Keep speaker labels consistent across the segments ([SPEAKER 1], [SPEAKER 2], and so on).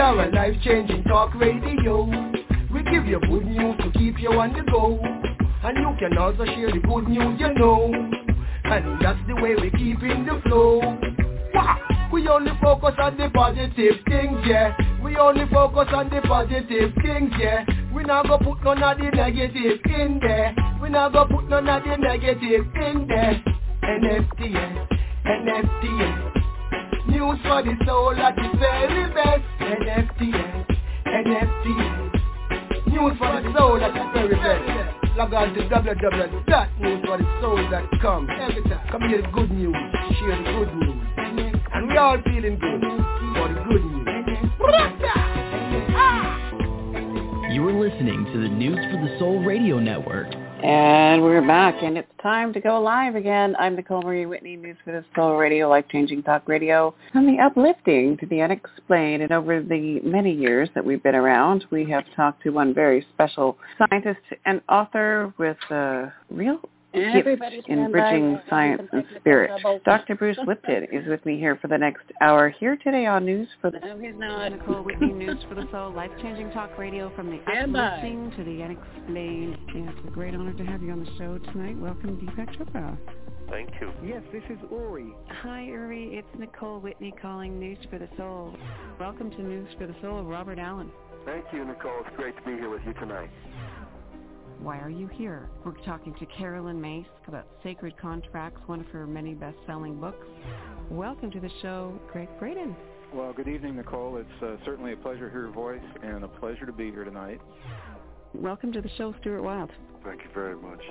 [SPEAKER 1] are a life-changing talk radio. We give you good news to keep you on the go. And you can also share the good news you know. And that's the way we keep in the flow. We only focus on the positive things, yeah. We only focus on the positive things, yeah. We not go put none of the negative in there. We not go put none of the negative in there. NFTA, NFTA. News for the soul at the very best. NFTA, NFTA. News for the soul at the very best. Log on to www.newsforthesoul.com. Every time. Come hear the good news. Share the good news. And we all feeling good for the good news.
[SPEAKER 2] You are listening to the News for the Soul Radio Network.
[SPEAKER 3] And we're back, and it's time to go live again. I'm Nicole Marie Whitney, News for the Soul Radio, life-changing talk radio, from the uplifting to the unexplained. And over the many years that we've been around, we have talked to one very special scientist and author with a real
[SPEAKER 4] Everybody
[SPEAKER 3] gift in bridging science and spirit. Dr. Bruce Lipton is with me here for the next hour, here today on News for the
[SPEAKER 4] No, he's not.
[SPEAKER 3] Nicole Whitney, News for the Soul, life-changing talk radio from the
[SPEAKER 4] Stand by.
[SPEAKER 3] uplifting to the unexplained. And it's a great honor to have you on the show tonight. Welcome, Deepak Chopra.
[SPEAKER 5] Thank you.
[SPEAKER 6] Yes, this is Uri.
[SPEAKER 3] Hi, Uri. It's Nicole Whitney calling News for the Soul. Welcome to News for the Soul, Robert Allen.
[SPEAKER 5] Thank you, Nicole. It's great to be here with you tonight.
[SPEAKER 3] Why are you here? We're talking to Caroline Myss about Sacred Contracts, one of her many best-selling books. Welcome to the show, Gregg Braden.
[SPEAKER 6] Well, good evening, Nicole. It's uh, certainly a pleasure to hear your voice and a pleasure to be here tonight.
[SPEAKER 3] Welcome to the show, Stuart Wilde.
[SPEAKER 5] Thank you very much.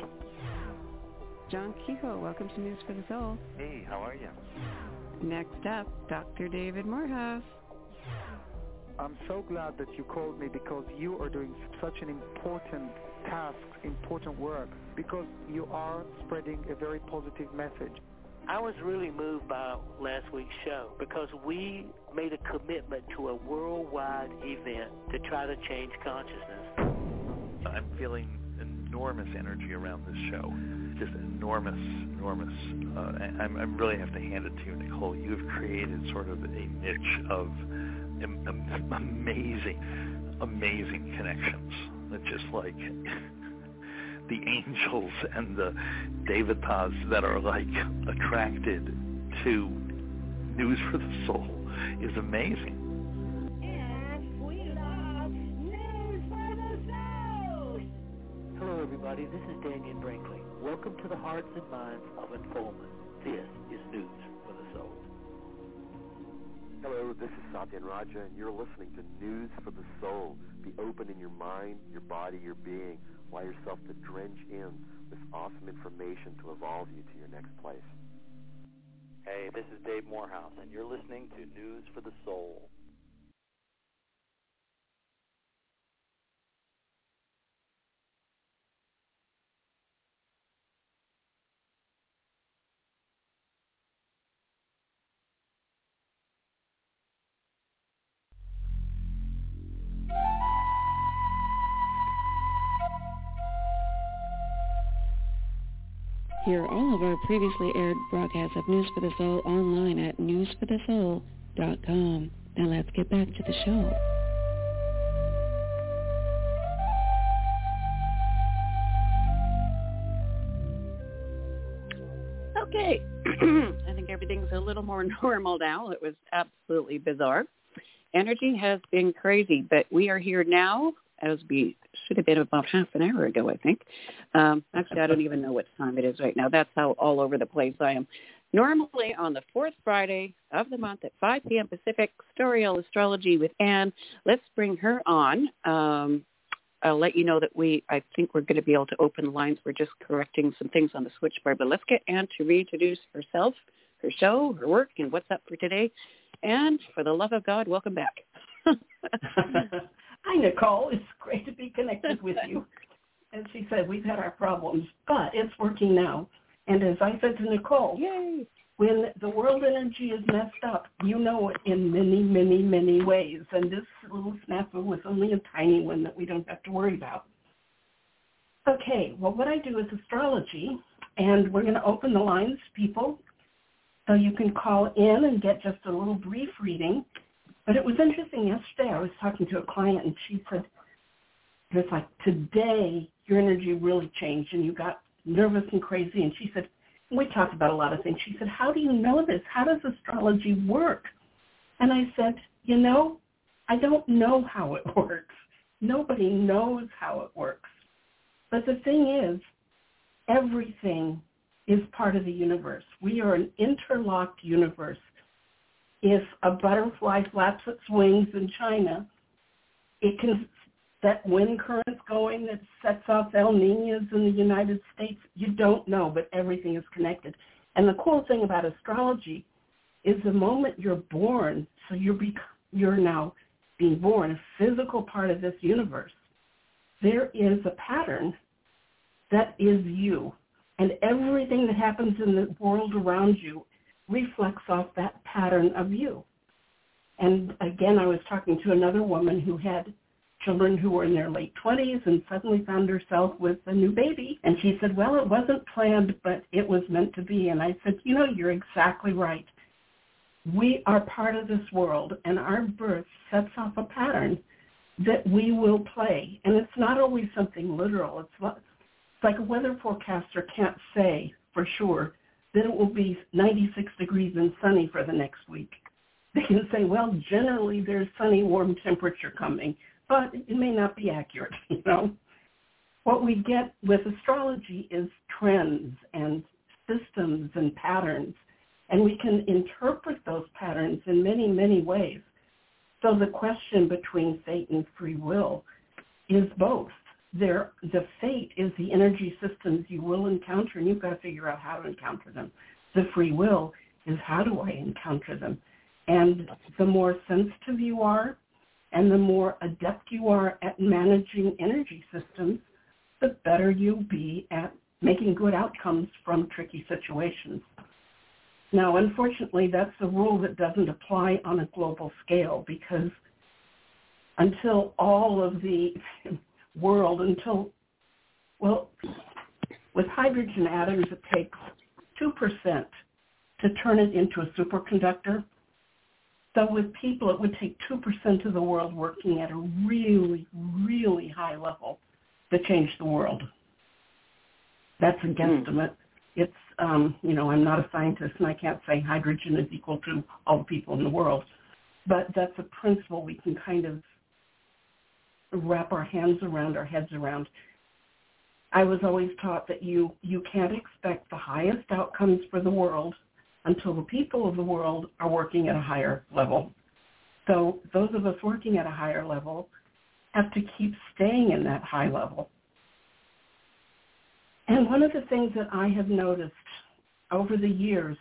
[SPEAKER 3] John Kehoe, welcome to News for the Soul.
[SPEAKER 5] Hey, how are you?
[SPEAKER 3] Next up, Dr. David Morehouse.
[SPEAKER 7] I'm so glad that you called me because you are doing such an important task, important work, because you are spreading a very positive message.
[SPEAKER 8] I was really moved by last week's show because we made a commitment to a worldwide event to try to change consciousness.
[SPEAKER 9] I'm feeling enormous energy around this show. Just enormous, enormous. Uh, I'm, I really have to hand it to you, Nicole. You've created sort of a niche of am- am- amazing, amazing connections. That just like the angels and the devatas that are like attracted to News for the Soul is amazing.
[SPEAKER 8] Hello, everybody. This is Dannion Brinkley. Welcome to the hearts and minds of Unfoldment. This is News for the Soul.
[SPEAKER 5] Hello, this is Satyen Raja, and you're listening to News for the Soul. Be open in your mind, your body, your being. Allow yourself to drench in this awesome information to evolve you to your next place.
[SPEAKER 10] Hey, this is Dave Morehouse, and you're listening to News for the Soul.
[SPEAKER 3] Hear all of our previously aired broadcasts of News for the Soul online at newsforthesoul.com. Now let's get back to the show.
[SPEAKER 4] Okay. I think everything's a little more normal now. It was absolutely bizarre. Energy has been crazy, but we are here now as we should have been about half an hour ago, I think. Um, actually, I don't even know what time it is right now. That's how all over the place I am. Normally on the fourth Friday of the month at 5 p.m. Pacific, Stariel Astrology with Anne. Let's bring her on. Um, I'll let you know that we, I think we're going to be able to open the lines. We're just correcting some things on the switchboard. But let's get Anne to reintroduce herself, her show, her work, and what's up for today. And for the love of God, welcome back.
[SPEAKER 11] Hi, Nicole. It's great to be connected with you. As she said, we've had our problems, but it's working now. And as I said to Nicole,
[SPEAKER 4] Yay.
[SPEAKER 11] when the world energy is messed up, you know it in many, many, many ways. And this little snafu was only a tiny one that we don't have to worry about. Okay, well, what I do is astrology, and we're going to open the lines, people, so you can call in and get just a little brief reading. But it was interesting. Yesterday I was talking to a client and she said, it's like, today your energy really changed and you got nervous and crazy. And she said, we talked about a lot of things. She said, how do you know this? How does astrology work? And I said, you know, I don't know how it works. Nobody knows how it works. But the thing is, everything is part of the universe. We are an interlocked universe. If a butterfly flaps its wings in China, it can set wind currents going that sets off El Ninos in the United States. You don't know, but everything is connected. And the cool thing about astrology is the moment you're born, so you're, bec- you're now being born, a physical part of this universe, there is a pattern that is you. And everything that happens in the world around you reflects off that pattern of you. And again, I was talking to another woman who had children who were in their late 20s and suddenly found herself with a new baby. And she said, well, it wasn't planned, but it was meant to be. And I said, you know, you're exactly right. We are part of this world, and our birth sets off a pattern that we will play. And it's not always something literal. It's, it's like a weather forecaster can't say for sure that it will be 96 degrees and sunny for the next week. They can say, well, generally there's sunny, warm temperature coming but it may not be accurate, you know. What we get with astrology is trends and systems and patterns, and we can interpret those patterns in many, many ways. So the question between fate and free will is both. The fate is the energy systems you will encounter, and you've got to figure out how to encounter them. The free will is how do I encounter them? And the more sensitive you are and the more adept you are at managing energy systems, the better you'll be at making good outcomes from tricky situations. Now, unfortunately, that's a rule that doesn't apply on a global scale because until all of the world, until, well, with hydrogen atoms, it takes 2% to turn it into a superconductor. So with people, it would take 2% of the world working at a really, really high level to change the world. That's a hmm. guesstimate. Mm. It's, um, you know, I'm not a scientist and I can't say hydrogen is equal to all the people in the world, but that's a principle we can kind of wrap our hands around, our heads around. I was always taught that you, you can't expect the highest outcomes for the world until the people of the world are working at a higher level. So those of us working at a higher level have to keep staying in that high level. And one of the things that I have noticed over the years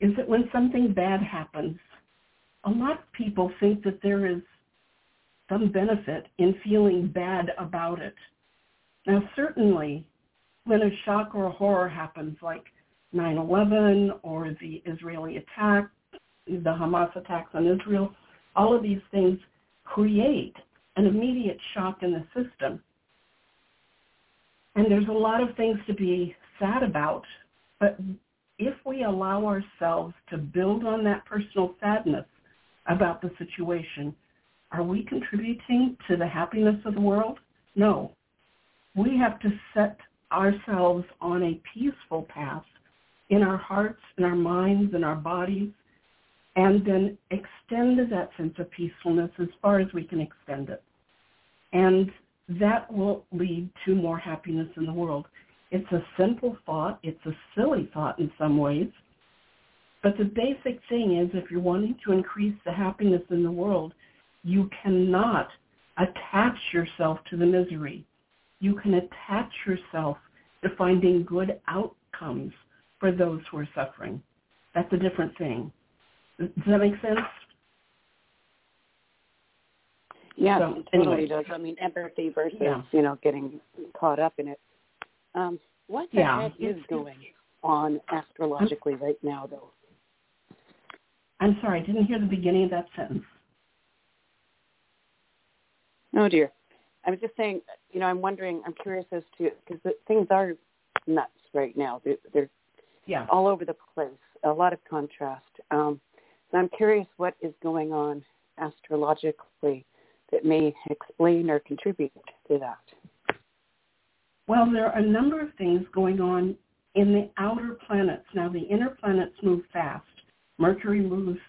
[SPEAKER 11] is that when something bad happens, a lot of people think that there is some benefit in feeling bad about it. Now, certainly, when a shock or a horror happens, like 9/11 or the Israeli attack, the Hamas attacks on Israel, all of these things create an immediate shock in the system. And there's a lot of things to be sad about, but if we allow ourselves to build on that personal sadness about the situation, are we contributing to the happiness of the world? No. We have to set ourselves on a peaceful path in our hearts, in our minds, in our bodies, and then extend that sense of peacefulness as far as we can extend it. And that will lead to more happiness in the world. It's a simple thought. It's a silly thought in some ways. But the basic thing is if you're wanting to increase the happiness in the world, you cannot attach yourself to the misery. You can attach yourself to finding good outcomes for those who are suffering. That's a different thing. Does that make sense?
[SPEAKER 4] Yeah, so, it totally anyway. does. I mean, empathy versus, yeah. you know, getting caught up in it. Um, what the yeah. heck is going on astrologically right now, though?
[SPEAKER 11] I'm sorry, I didn't hear the beginning of that sentence.
[SPEAKER 4] Oh, dear. I was just saying, you know, I'm wondering, I'm curious as to, because things are nuts right now. They're, they're
[SPEAKER 11] yeah.
[SPEAKER 4] all over the place, a lot of contrast. Um, and I'm curious what is going on
[SPEAKER 3] astrologically that may explain or contribute to that?
[SPEAKER 11] Well, there are a number of things going on in the outer planets. Now, the inner planets move fast. Mercury moves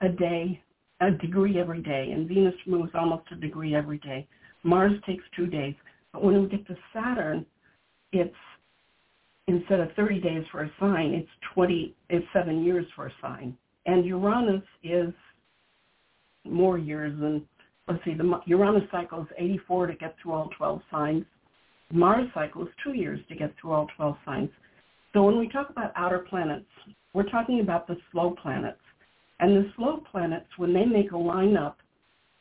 [SPEAKER 11] a day, a degree every day, and Venus moves almost a degree every day. Mars takes two days. But when we get to Saturn, it's instead of 30 days for a sign, it's 20, it's seven years for a sign. And Uranus is more years than, let's see, the Uranus cycle is 84 to get through all 12 signs. Mars cycle is two years to get through all 12 signs. So when we talk about outer planets, we're talking about the slow planets. And the slow planets, when they make a lineup,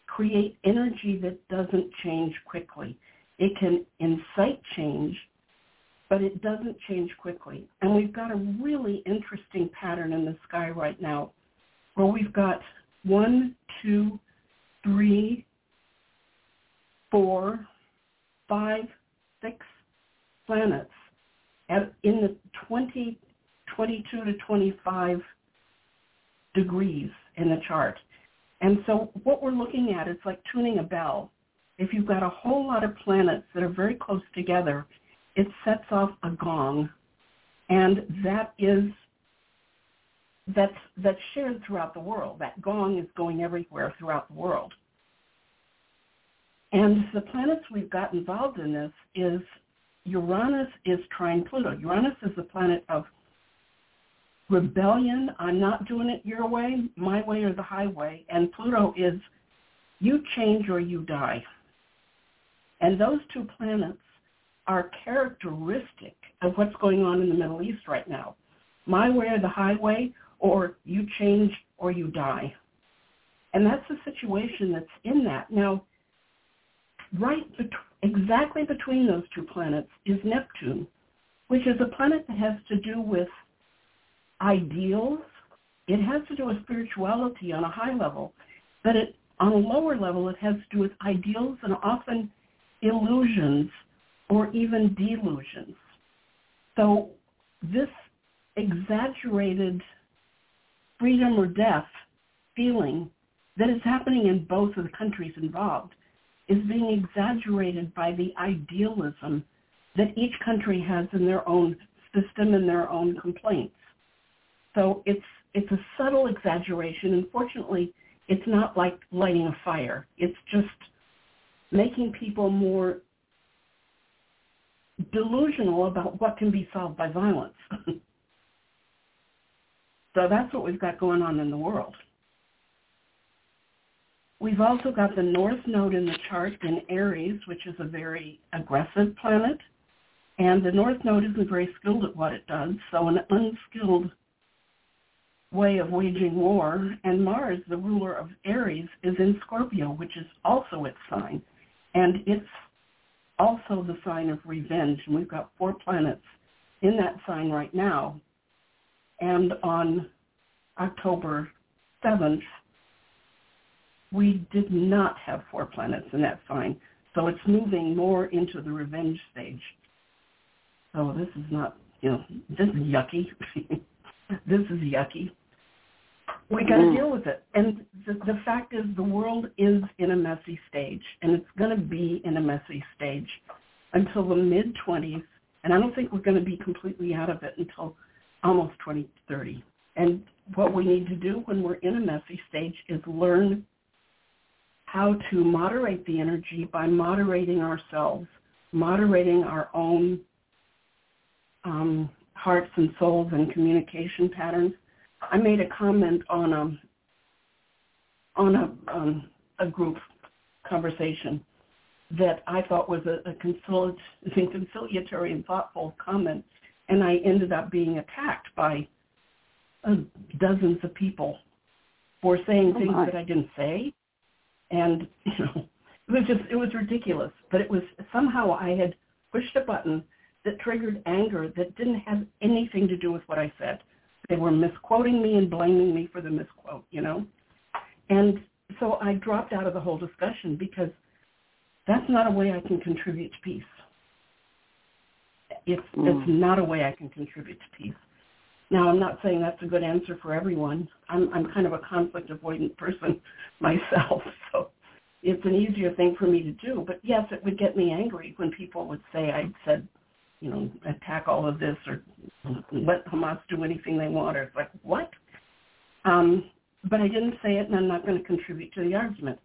[SPEAKER 11] create energy that doesn't change quickly. It can incite change, but it doesn't change quickly. And we've got a really interesting pattern in the sky right now where we've got one, two, three, four, five, six planets in the 20, 22 to 25 degrees in the chart. And so what we're looking at is like tuning a bell. If you've got a whole lot of planets that are very close together, it sets off a gong, and that is that's that's shared throughout the world. That gong is going everywhere throughout the world. And the planets we've got involved in this is Uranus is trine Pluto. Uranus is the planet of rebellion. I'm not doing it your way, my way or the highway. And Pluto is you change or you die. And those two planets are characteristic of what's going on in the Middle East right now. My way or the highway, or you change or you die. And that's the situation that's in that. Now, right bet- exactly between those two planets is Neptune, which is a planet that has to do with ideals. It has to do with spirituality on a high level, but it, on a lower level, it has to do with ideals and often illusions or even delusions. So this exaggerated freedom or death feeling that is happening in both of the countries involved is being exaggerated by the idealism that each country has in their own system and their own complaints. So it's it's a subtle exaggeration. Unfortunately, it's not like lighting a fire. It's just making people more delusional about what can be solved by violence. so that's what we've got going on in the world. We've also got the North Node in the chart in Aries, which is a very aggressive planet. And the North Node isn't very skilled at what it does, so an unskilled way of waging war. And Mars, the ruler of Aries, is in Scorpio, which is also its sign. And it's also the sign of revenge. And we've got four planets in that sign right now. And on October 7th, we did not have four planets in that sign. So it's moving more into the revenge stage. So this is not, you know, this is yucky. this is yucky. We got to mm. deal with it. And the, the fact is the world is in a messy stage, and it's going to be in a messy stage until the mid-20s, and I don't think we're going to be completely out of it until almost 2030. And what we need to do when we're in a messy stage is learn how to moderate the energy by moderating ourselves, moderating our own um, hearts and souls and communication patterns, I made a comment on a on a um, a group conversation that I thought was a, a conciliatory and thoughtful comment, and I ended up being attacked by uh, dozens of people for saying oh things that I didn't say, and you know it was just it was ridiculous. But it was somehow I had pushed a button that triggered anger that didn't have anything to do with what I said. They were misquoting me and blaming me for the misquote, you know? And so I dropped out of the whole discussion because that's not a way I can contribute to peace. It's, mm. it's not a way I can contribute to peace. Now, I'm not saying that's a good answer for everyone. I'm I'm kind of a conflict avoidant person myself, so it's an easier thing for me to do. But yes, it would get me angry when people would say I said, you know, attack all of this or let Hamas do anything they want. Or it's like what? Um, but I didn't say it, and I'm not going to contribute to the argument.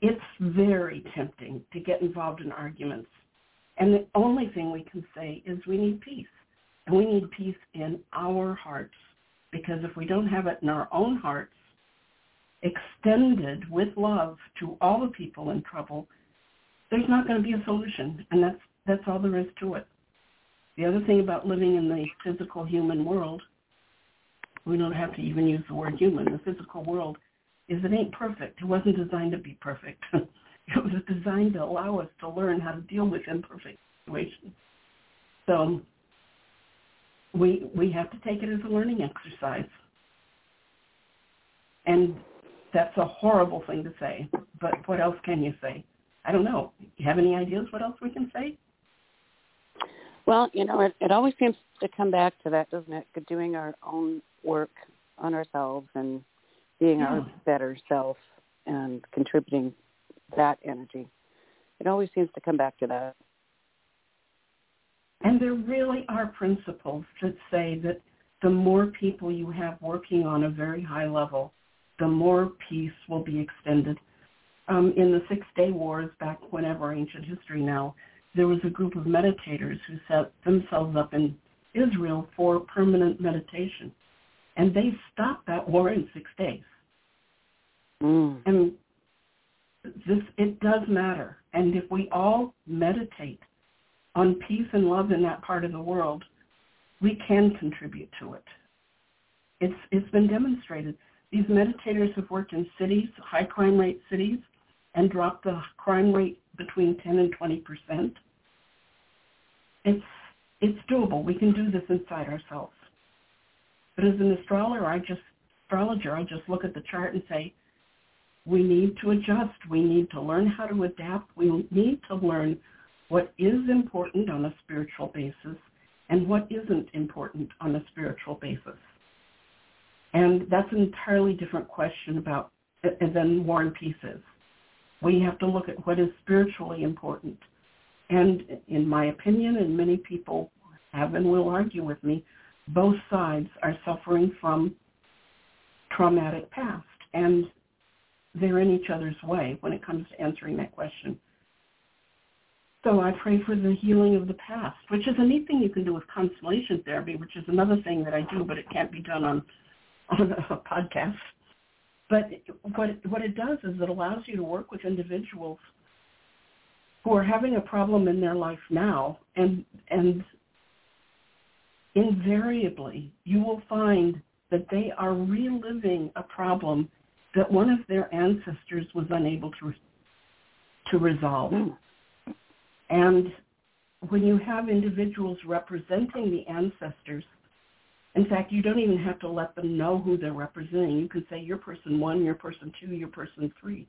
[SPEAKER 11] It's very tempting to get involved in arguments, and the only thing we can say is we need peace, and we need peace in our hearts. Because if we don't have it in our own hearts, extended with love to all the people in trouble, there's not going to be a solution, and that's that's all there is to it. The other thing about living in the physical human world, we don't have to even use the word human. The physical world is it ain't perfect. It wasn't designed to be perfect. it was designed to allow us to learn how to deal with imperfect situations. So we we have to take it as a learning exercise. And that's a horrible thing to say, but what else can you say? I don't know. You have any ideas what else we can say?
[SPEAKER 4] Well, you know, it, it always seems to come back to that, doesn't it? Doing our own work on ourselves and being yeah. our better self and contributing that energy. It always seems to come back to that.
[SPEAKER 11] And there really are principles that say that the more people you have working on a very high level, the more peace will be extended. Um, in the Six Day Wars, back whenever ancient history now, there was a group of meditators who set themselves up in Israel for permanent meditation. And they stopped that war in six days.
[SPEAKER 4] Mm.
[SPEAKER 11] And this it does matter. And if we all meditate on peace and love in that part of the world, we can contribute to it. It's it's been demonstrated. These meditators have worked in cities, high crime rate cities, and dropped the crime rate between 10 and 20 percent. It's it's doable. We can do this inside ourselves. But as an astrologer, I just astrologer, I just look at the chart and say, we need to adjust. We need to learn how to adapt. We need to learn what is important on a spiritual basis and what isn't important on a spiritual basis. And that's an entirely different question about than War and Peace is. We have to look at what is spiritually important. And in my opinion, and many people have and will argue with me, both sides are suffering from traumatic past. And they're in each other's way when it comes to answering that question. So I pray for the healing of the past, which is a neat thing you can do with constellation therapy, which is another thing that I do, but it can't be done on on a podcast. But what it, what it does is it allows you to work with individuals who are having a problem in their life now, and and invariably you will find that they are reliving a problem that one of their ancestors was unable to to resolve. Mm. And when you have individuals representing the ancestors, in fact, you don't even have to let them know who they're representing. You can say you're person one, you're person two, you're person three.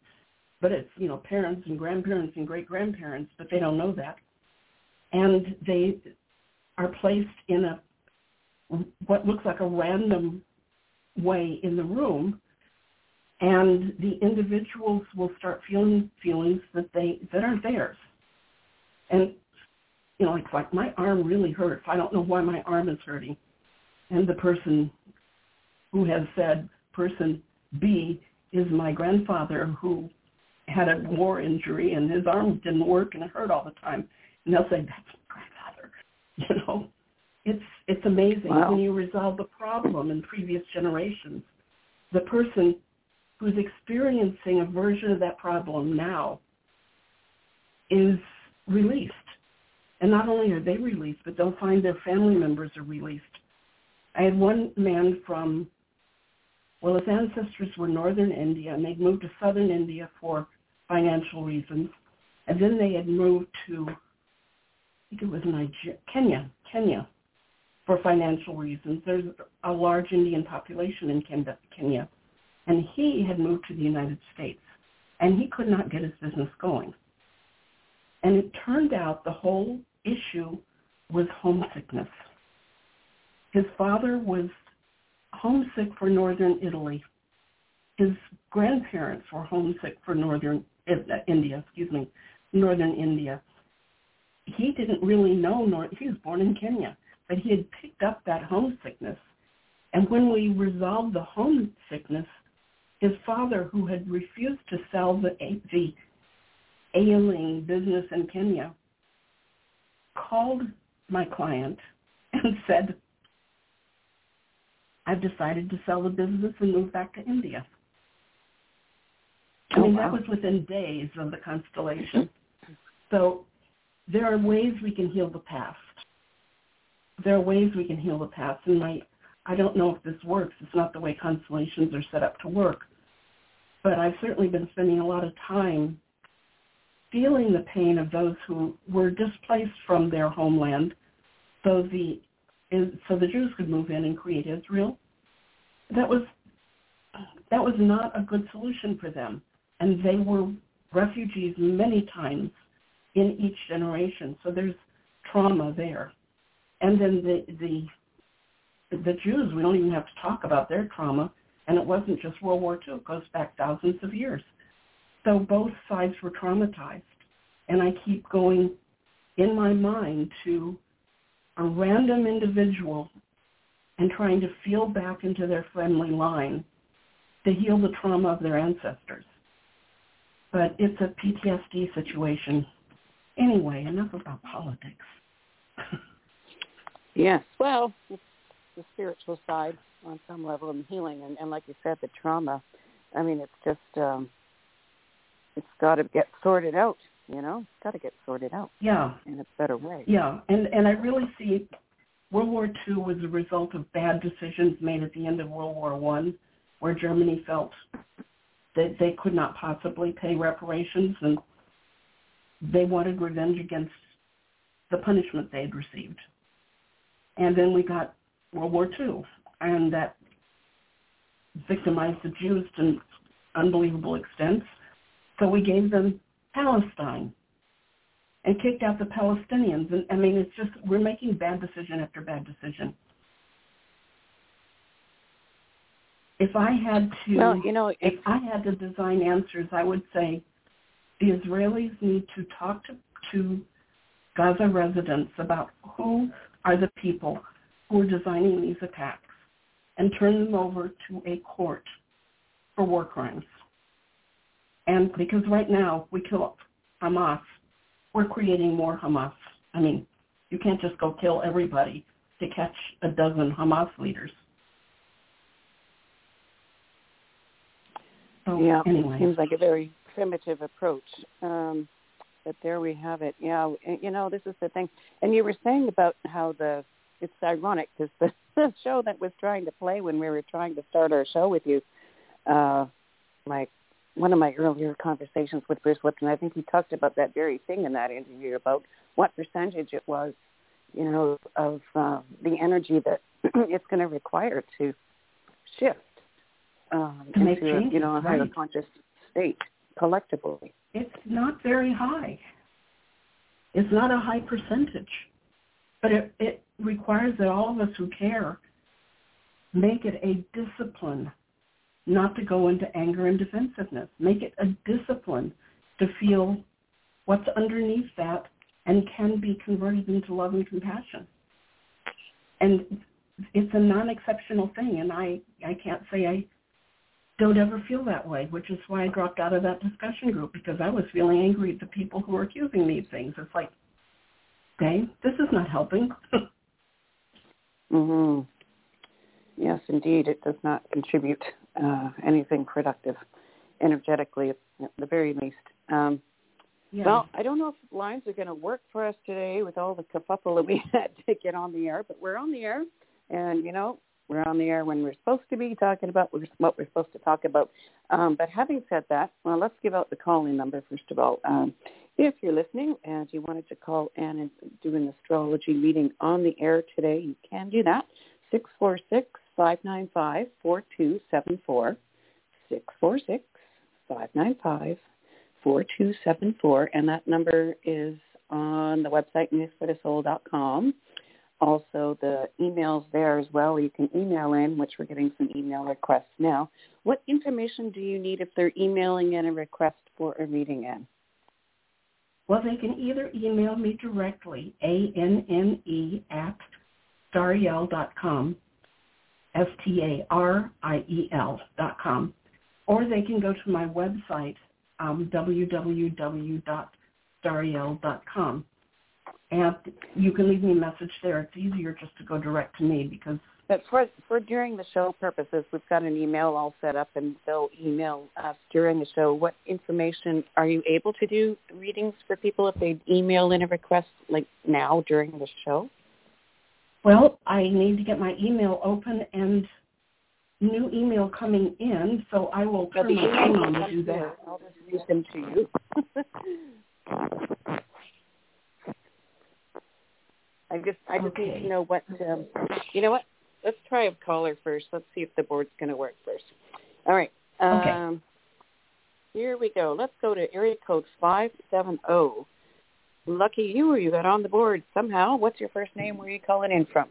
[SPEAKER 11] But it's, you know, parents and grandparents and great grandparents, but they don't know that. And they are placed in a what looks like a random way in the room and the individuals will start feeling feelings that they that aren't theirs. And you know, it's like my arm really hurts. I don't know why my arm is hurting. And the person who has said person B is my grandfather who had a war injury and his arm didn't work and it hurt all the time. And they'll say, That's my grandfather. You know? It's it's amazing wow. when you resolve the problem in previous generations. The person who's experiencing a version of that problem now is released. And not only are they released, but they'll find their family members are released. I had one man from, well, his ancestors were northern India, and they'd moved to southern India for financial reasons. And then they had moved to, I think it was Nigeria, Kenya, Kenya, for financial reasons. There's a large Indian population in Kenya and he had moved to the United States, and he could not get his business going. And it turned out the whole issue was homesickness. His father was homesick for northern Italy. His grandparents were homesick for northern uh, India, excuse me, northern India. He didn't really know North. He was born in Kenya, but he had picked up that homesickness. And when we resolved the homesickness, his father, who had refused to sell the, the ailing business in Kenya, called my client and said, I've decided to sell the business and move back to India. I oh, mean, oh, wow. that was within days of the constellation. so there are ways we can heal the past. There are ways we can heal the past. And my, I don't know if this works. It's not the way constellations are set up to work. But I've certainly been spending a lot of time feeling the pain of those who were displaced from their homeland so the so the Jews could move in and create Israel. That was that was not a good solution for them, and they were refugees many times in each generation. So there's trauma there, and then the the the Jews. We don't even have to talk about their trauma, and it wasn't just World War II. It goes back thousands of years. So both sides were traumatized, and I keep going in my mind to a random individual and trying to feel back into their family line to heal the trauma of their ancestors. But it's a PTSD situation. Anyway, enough about politics.
[SPEAKER 4] yes, well, it's the spiritual side on some level of healing, and, and like you said, the trauma. I mean, it's just um, it's got to get sorted out you know, it's got to get sorted out.
[SPEAKER 11] Yeah.
[SPEAKER 4] In a better way.
[SPEAKER 11] Yeah, and and I really see World War II was a result of bad decisions made at the end of World War One, where Germany felt that they could not possibly pay reparations and they wanted revenge against the punishment they had received. And then we got World War II, and that victimized the Jews to unbelievable extents. So we gave them Palestine and kicked out the Palestinians. And I mean, it's just we're making bad decision after bad decision. If I had to,
[SPEAKER 4] well, you know,
[SPEAKER 11] if I had to design answers, I would say the Israelis need to talk to, to Gaza residents about who are the people who are designing these attacks and turn them over to a court for war crimes. And because right now we kill Hamas, we're creating more Hamas. I mean, you can't just go kill everybody to catch a dozen Hamas leaders. So,
[SPEAKER 4] yeah,
[SPEAKER 11] anyway.
[SPEAKER 4] it seems like a very primitive approach. Um, but there we have it. Yeah, you know, this is the thing. And you were saying about how the it's ironic because the, the show that was trying to play when we were trying to start our show with you, uh, my one of my earlier conversations with Bruce Lipton, I think he talked about that very thing in that interview about what percentage it was, you know, of uh, the energy that it's going to require to shift um,
[SPEAKER 11] to
[SPEAKER 4] into,
[SPEAKER 11] changes,
[SPEAKER 4] you know, a higher
[SPEAKER 11] right.
[SPEAKER 4] conscious state collectively.
[SPEAKER 11] It's not very high. It's not a high percentage, but it, it requires that all of us who care make it a discipline not to go into anger and defensiveness. Make it a discipline to feel what's underneath that and can be converted into love and compassion. And it's a non-exceptional thing, and I, I can't say I don't ever feel that way, which is why I dropped out of that discussion group because I was feeling angry at the people who were accusing me of things. It's like, okay, this is not helping.
[SPEAKER 4] mhm. Yes, indeed, it does not contribute uh, anything productive energetically at the very least. Um,
[SPEAKER 11] yeah.
[SPEAKER 4] Well, I don't know if lines are going to work for us today with all the kerfuffle that we had to get on the air, but we're on the air, and you know we're on the air when we're supposed to be talking about what we're supposed to talk about. Um, but having said that, well, let's give out the calling number first of all. Um, if you're listening and you wanted to call in and do an astrology meeting on the air today, you can do that. Six four six 595 4274, 646 595 4274, and that number is on the website newsforthesoul.com. also the emails there as well. You can email in, which we're getting some email requests now. What information do you need if they're emailing in a request for a reading in?
[SPEAKER 11] Well, they can either email me directly, A-N-N-E at stariel.com, S-T-A-R-I-E-L dot com, or they can go to my website, um, www.stariel.com. And you can leave me a message there. It's easier just to go direct to me because
[SPEAKER 4] but for for during the show purposes, we've got an email all set up, and they'll email us during the show. What information are you able to do readings for people if they email in a request like now during the show?
[SPEAKER 11] Well, I need to get my email open and new email coming in, so I will turn my phone on to do that.
[SPEAKER 4] I'll just read them to you. I just I just
[SPEAKER 11] okay.
[SPEAKER 4] need to know what um, you know what let's try a caller first. Let's see if the board's going to work first. All right. Um,
[SPEAKER 11] okay.
[SPEAKER 4] Here we go. Let's go to area code 570. Lucky you, you got on the board somehow. What's your first name? Where are you calling in from?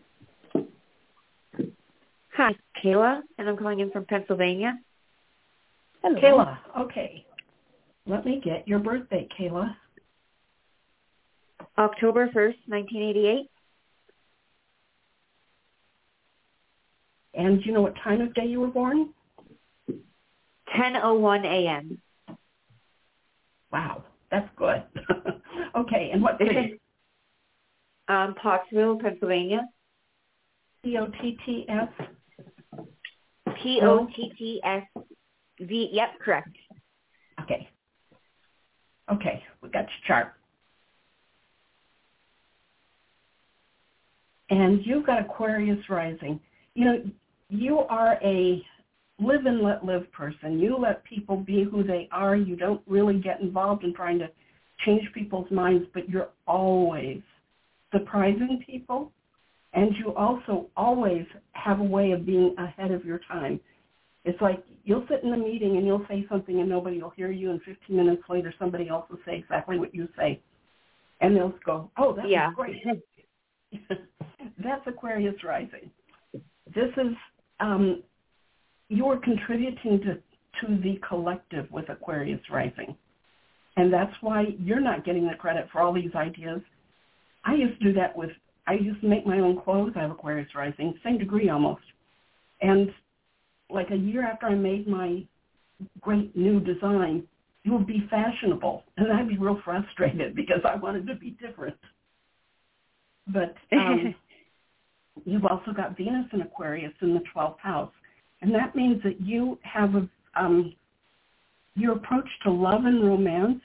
[SPEAKER 12] Hi, Kayla, and I'm calling in from Pennsylvania.
[SPEAKER 11] Hello. Kayla, okay. Let me get your birthday, Kayla.
[SPEAKER 12] October 1st, 1988.
[SPEAKER 11] And do you know what time of day you were born?
[SPEAKER 12] 10:01 a.m.
[SPEAKER 11] Wow, that's good. okay, and what city?
[SPEAKER 12] um, Pottsville, Pennsylvania.
[SPEAKER 11] P O T T S.
[SPEAKER 12] P O T T S V. Yep, correct.
[SPEAKER 11] Okay. Okay, we got your chart. And you've got Aquarius rising. You know, you are a live and let live person. You let people be who they are. You don't really get involved in trying to change people's minds, but you're always surprising people. And you also always have a way of being ahead of your time. It's like you'll sit in a meeting and you'll say something and nobody will hear you, and 15 minutes later somebody else will say exactly what you say. And they'll go, oh, that
[SPEAKER 12] yeah.
[SPEAKER 11] great. That's Aquarius rising. This is um, you're contributing to, to the collective with Aquarius rising. And that's why you're not getting the credit for all these ideas. I used to do that with, I used to make my own clothes. I have Aquarius rising, same degree almost. And like a year after I made my great new design, it would be fashionable. And I'd be real frustrated because I wanted to be different. But um, you've also got Venus in Aquarius in the 12th house. And that means that you have a, um, your approach to love and romance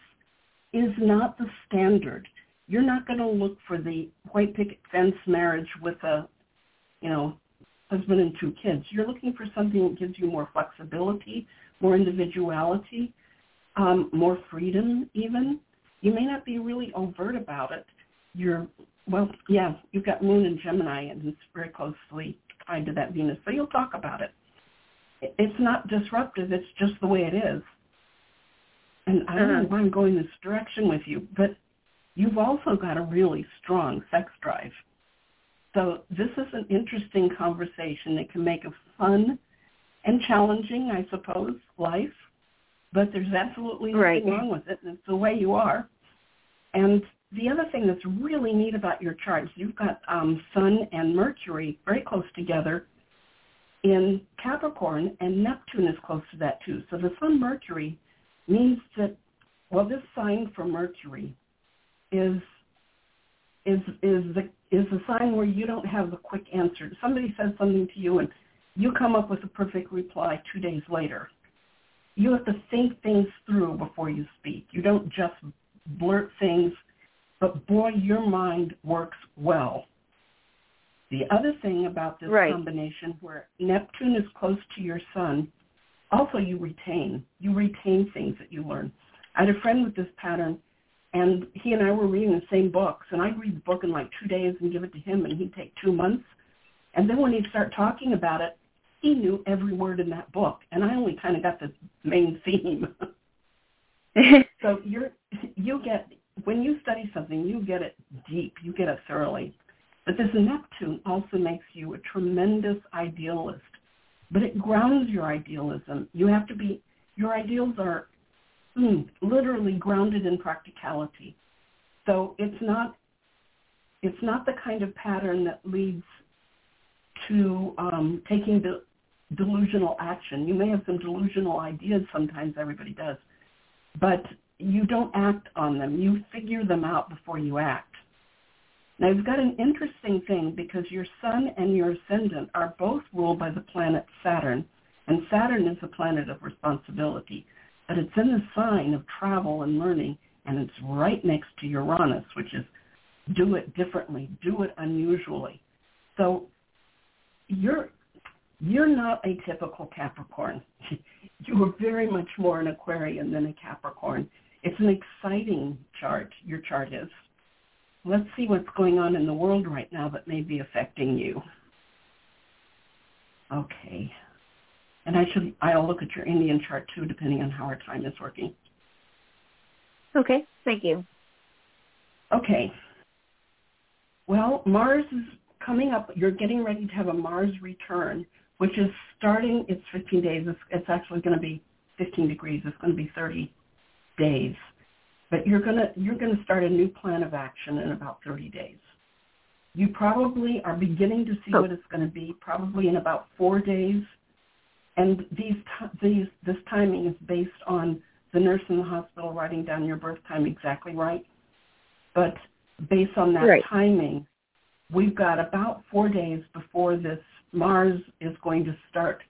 [SPEAKER 11] is not the standard. You're not going to look for the white picket fence marriage with a, you know, husband and two kids. You're looking for something that gives you more flexibility, more individuality, um, more freedom even. You may not be really overt about it. You're, well, yeah, you've got Moon and Gemini, and it's very closely tied to that Venus. So you'll talk about it. It's not disruptive. It's just the way it is. And I don't know why I'm going this direction with you, but you've also got a really strong sex drive. So this is an interesting conversation that can make a fun and challenging, I suppose, life. But there's absolutely nothing
[SPEAKER 12] Right.
[SPEAKER 11] wrong with it. and It's the way you are. And the other thing that's really neat about your chart is you've got um, Sun and Mercury very close together in Capricorn, and Neptune is close to that too. So the Sun Mercury means that, well, this sign for Mercury is is is the is the sign where you don't have the quick answer. Somebody says something to you, and you come up with a perfect reply two days later. You have to think things through before you speak. You don't just blurt things, but boy, your mind works well. The other thing about this
[SPEAKER 12] Right.
[SPEAKER 11] combination where Neptune is close to your sun, also you retain. You retain things that you learn. I had a friend with this pattern, and he and I were reading the same books, and I'd read the book in like two days and give it to him, and he'd take two months. And then when he'd start talking about it, he knew every word in that book, and I only kind of got the main theme. so you're you get when you study something, you get it deep, you get it thoroughly. But this Neptune also makes you a tremendous idealist, but it grounds your idealism. You have to be, your ideals are mm, literally grounded in practicality. So it's not, it's not the kind of pattern that leads to um, taking the delusional action. You may have some delusional ideas sometimes, everybody does, but you don't act on them. You figure them out before you act. Now you've got an interesting thing because your sun and your ascendant are both ruled by the planet Saturn, and Saturn is a planet of responsibility, but it's in the sign of travel and learning, and it's right next to Uranus, which is do it differently, do it unusually. So you're you're not a typical Capricorn. you are very much more an Aquarian than a Capricorn. It's an exciting chart, your chart is. Let's see what's going on in the world right now that may be affecting you. Okay. And I should I'll look at your Indian chart too, depending on how our time is working.
[SPEAKER 12] Okay, thank you.
[SPEAKER 11] Okay. Well, Mars is coming up. You're getting ready to have a Mars return, which is starting. It's 15 days. It's, it's actually going to be 15 degrees. It's going to be 30 days. But you're going to you're going to start a new plan of action in about 30 days. You probably are beginning to see what it's going to be probably in about four days. And these these this timing is based on the nurse in the hospital writing down your birth time exactly right. But based on that right. timing, we've got about four days before this Mars is going to start.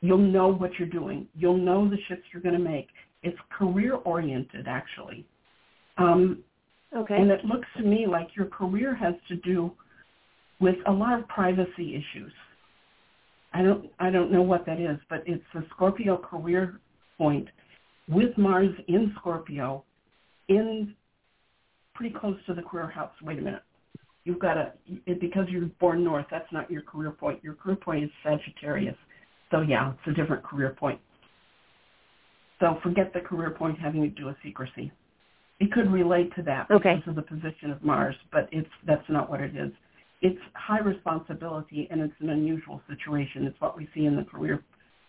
[SPEAKER 11] You'll know what you're doing. You'll know the shifts you're going to make. It's career oriented, actually. Um,
[SPEAKER 12] okay.
[SPEAKER 11] And it looks to me like your career has to do with a lot of privacy issues. I don't I don't know what that is, but it's a Scorpio career point with Mars in Scorpio in pretty close to the career house. Wait a minute. You've got a because you're born north, that's not your career point. Your career point is Sagittarius. So yeah, it's a different career point. So forget the career point having to do with secrecy. It could relate to that
[SPEAKER 12] okay.
[SPEAKER 11] because of the position of Mars, but it's that's not what it is. It's high responsibility and it's an unusual situation. It's what we see in the career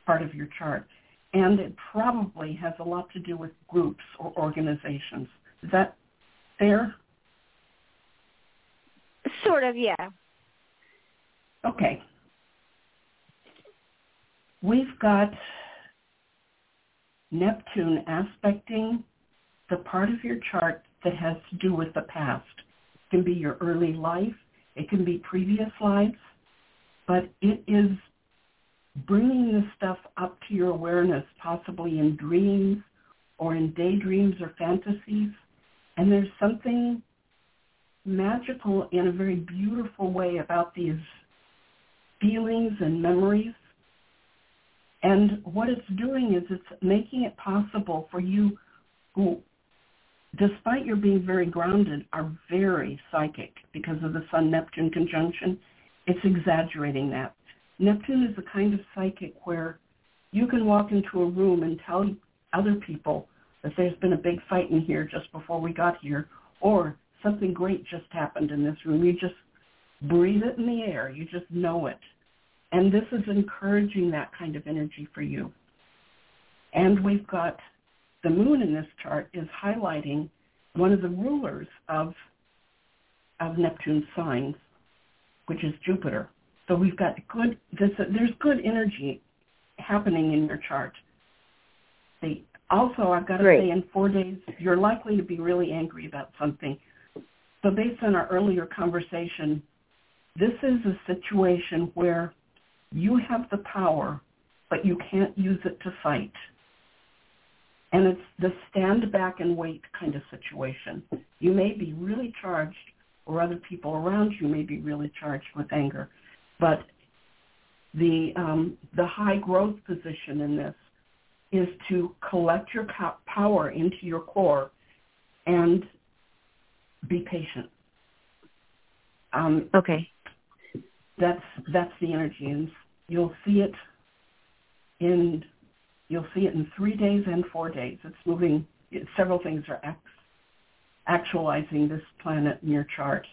[SPEAKER 11] part of your chart. And it probably has a lot to do with groups or organizations. Is that fair?
[SPEAKER 12] Sort of, yeah.
[SPEAKER 11] Okay. We've got Neptune aspecting the part of your chart that has to do with the past. It can be your early life. It can be previous lives. But it is bringing this stuff up to your awareness, possibly in dreams or in daydreams or fantasies. And there's something magical in a very beautiful way about these feelings and memories and what it's doing is it's making it possible for you who, despite your being very grounded, are very psychic because of the Sun-Neptune conjunction. It's exaggerating that. Neptune is the kind of psychic where you can walk into a room and tell other people that there's been a big fight in here just before we got here, or something great just happened in this room. You just breathe it in the air. You just know it. And this is encouraging that kind of energy for you. And we've got the moon in this chart is highlighting one of the rulers of of Neptune's signs, which is Jupiter. So we've got good this, there's good energy happening in your chart. The, also, I've got to Great. say, in four days, you're likely to be really angry about something. So based on our earlier conversation, this is a situation where you have the power, but you can't use it to fight. And it's the stand back and wait kind of situation. You may be really charged, or other people around you may be really charged with anger, but the um, the high growth position in this is to collect your power into your core and be patient. Um,
[SPEAKER 12] okay.
[SPEAKER 11] That's that's the energy, and you'll see it in you'll see it in three days and four days. It's moving. It, several things are actualizing this planet in your chart.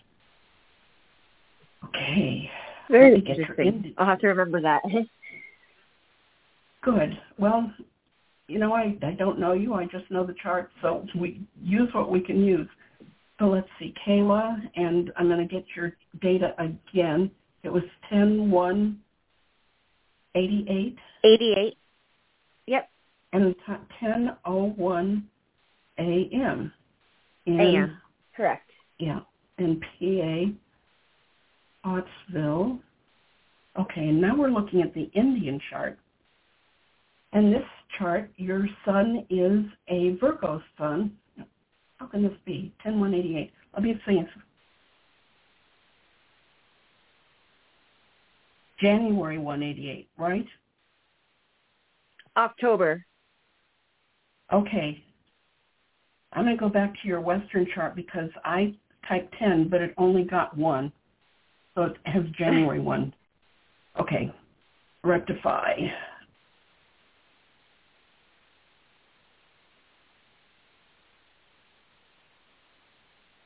[SPEAKER 11] Okay.
[SPEAKER 12] Very
[SPEAKER 11] Let me get your
[SPEAKER 12] interesting. I'll have to remember that.
[SPEAKER 11] Good. Well, you know, I, I don't know you. I just know the chart, so we use what we can use. So let's see, Kayla, and I'm going to get your data again. It was 10 1 88
[SPEAKER 12] 88. Yep.
[SPEAKER 11] and t- 10:01 a.m.
[SPEAKER 12] AM. Correct.
[SPEAKER 11] yeah in PA, Pottsville. Okay, and now we're looking at the Indian chart. And this chart, your sun is a Virgo sun. How can this be? 10-188. Let me see. January 188, right?
[SPEAKER 12] October.
[SPEAKER 11] Okay. I'm going to go back to your Western chart because I typed 10, but it only got 1. So it has January 1. Okay. Rectify.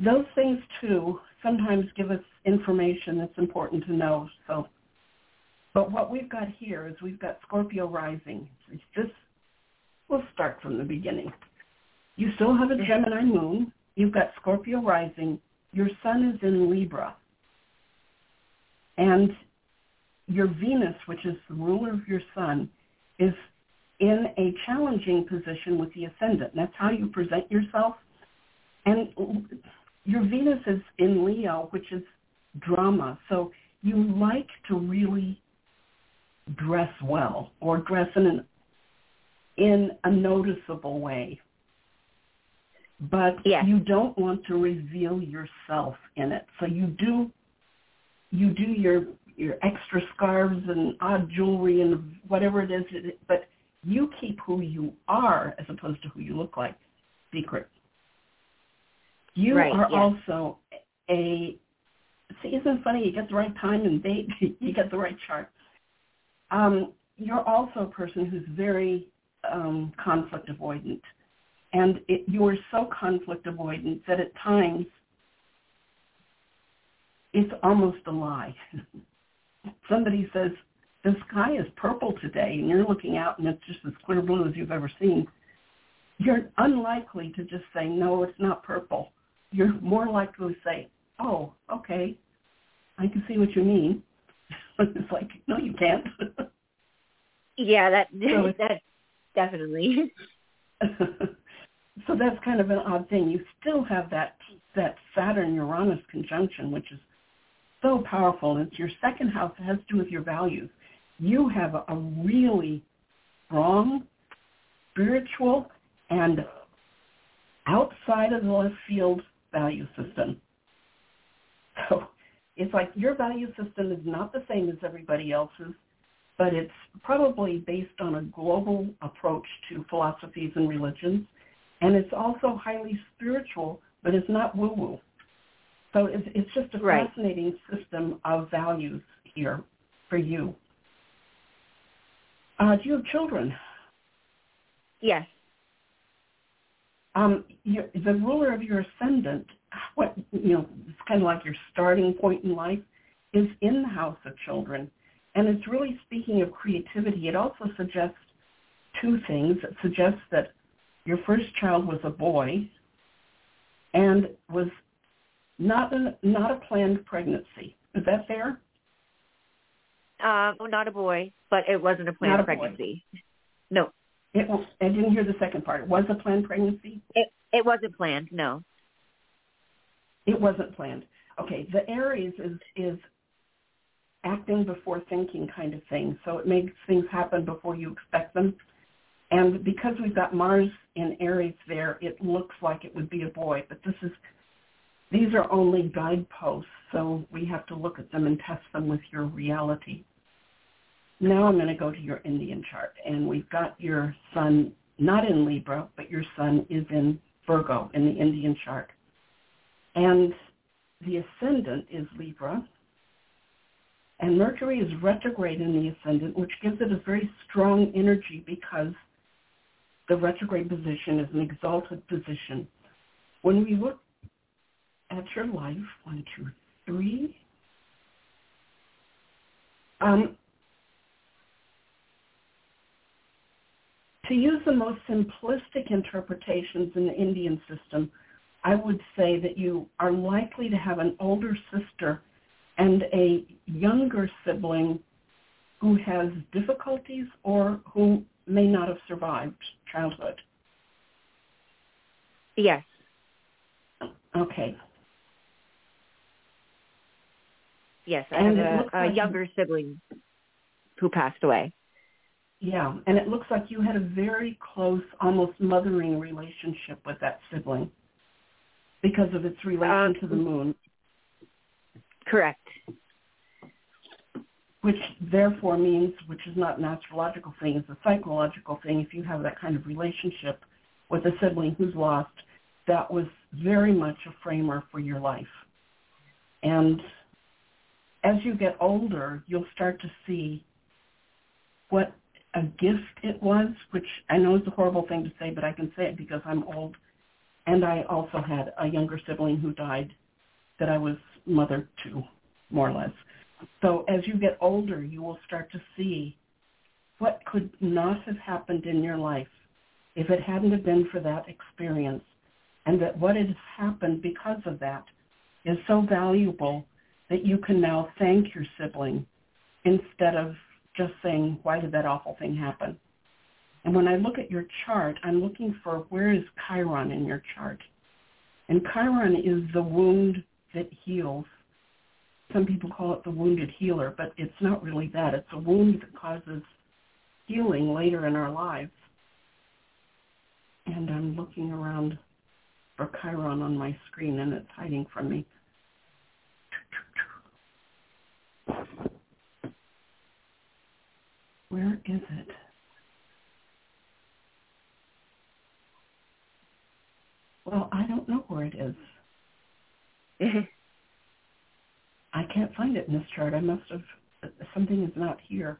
[SPEAKER 11] Those things, too, sometimes give us information that's important to know. So, But what we've got here is we've got Scorpio rising. It's just, we'll start from the beginning. You still have a Gemini moon. You've got Scorpio rising. Your sun is in Libra. And your Venus, which is the ruler of your sun, is in a challenging position with the ascendant. That's how you present yourself. And your Venus is in Leo, which is drama. So you like to really dress well or dress in an in a noticeable way. But
[SPEAKER 12] Yes.
[SPEAKER 11] you don't want to reveal yourself in it. So you do you do your your extra scarves and odd jewelry and whatever it is, but you keep who you are as opposed to who you look like. Secret. You
[SPEAKER 12] Right,
[SPEAKER 11] are
[SPEAKER 12] yes.
[SPEAKER 11] also a see, isn't it funny? You get the right time and date, you get the right chart. Um, you're also a person who's very um, conflict avoidant, and it, you are so conflict avoidant that at times it's almost a lie. Somebody says the sky is purple today, and you're looking out and it's just as clear blue as you've ever seen. You're unlikely to just say no, it's not purple. You're more likely to say, oh, okay, I can see what you mean. it's like, no, you can't.
[SPEAKER 12] Yeah, that
[SPEAKER 11] So
[SPEAKER 12] that definitely.
[SPEAKER 11] so that's kind of an odd thing. You still have that that Saturn Uranus conjunction, which is so powerful. And it's your second house. It has to do with your values. You have a, a really strong, spiritual, and outside of the left field value system. It's like your value system is not the same as everybody else's, but it's probably based on a global approach to philosophies and religions. And it's also highly spiritual, but it's not woo-woo. So it's, it's just a
[SPEAKER 12] Right.
[SPEAKER 11] fascinating system of values here for you. Uh, do you have children?
[SPEAKER 12] Yes.
[SPEAKER 11] Um, your, the ruler of your ascendant, what you know, it's kind of like your starting point in life, is in the house of children, and it's really speaking of creativity. It also suggests two things. It suggests that your first child was a boy, and was not a, not a planned pregnancy. Is that fair?
[SPEAKER 12] Um, well, not a boy, but it wasn't a planned
[SPEAKER 11] a boy.
[SPEAKER 12] pregnancy. No,
[SPEAKER 11] It, was- I didn't hear the second part. It was a planned pregnancy.
[SPEAKER 12] it it wasn't planned. No.
[SPEAKER 11] It wasn't planned. Okay, the Aries is is acting before thinking kind of thing. So it makes things happen before you expect them. And because we've got Mars in Aries there, it looks like it would be a boy, but this is these are only guideposts, so we have to look at them and test them with your reality. Now I'm going to go to your Indian chart, and we've got your sun not in Libra, but your sun is in Virgo in the Indian chart. And the ascendant is Libra, and Mercury is retrograde in the ascendant, which gives it a very strong energy because the retrograde position is an exalted position. When we look at your life, one, two, three, Um, to use the most simplistic interpretations in the Indian system, I would say that you are likely to have an older sister and a younger sibling who has difficulties or who may not have survived childhood.
[SPEAKER 12] Yes.
[SPEAKER 11] Okay.
[SPEAKER 12] Yes, I
[SPEAKER 11] And
[SPEAKER 12] have a, a
[SPEAKER 11] like-
[SPEAKER 12] younger sibling who passed away.
[SPEAKER 11] Yeah, and it looks like you had a very close, almost mothering relationship with that sibling because of its relation to the um, moon,
[SPEAKER 12] Correct.
[SPEAKER 11] which therefore means, which is not an astrological thing, it's a psychological thing. If you have that kind of relationship with a sibling who's lost, that was very much a framer for your life. And as you get older, you'll start to see what a gift it was, which I know is a horrible thing to say, but I can say it because I'm old. And I also had a younger sibling who died that I was mother to, more or less. So as you get older, you will start to see what could not have happened in your life if it hadn't have been for that experience, and that what has happened because of that is so valuable that you can now thank your sibling instead of just saying, why did that awful thing happen? And when I look at your chart, I'm looking for where is Chiron in your chart. And Chiron is the wound that heals. Some people call it the wounded healer, but it's not really that. It's a wound that causes healing later in our lives. And I'm looking around for Chiron on my screen, and it's hiding from me. Where is it? Well, I don't know where it is. I can't find it in this chart. I must have something is not here.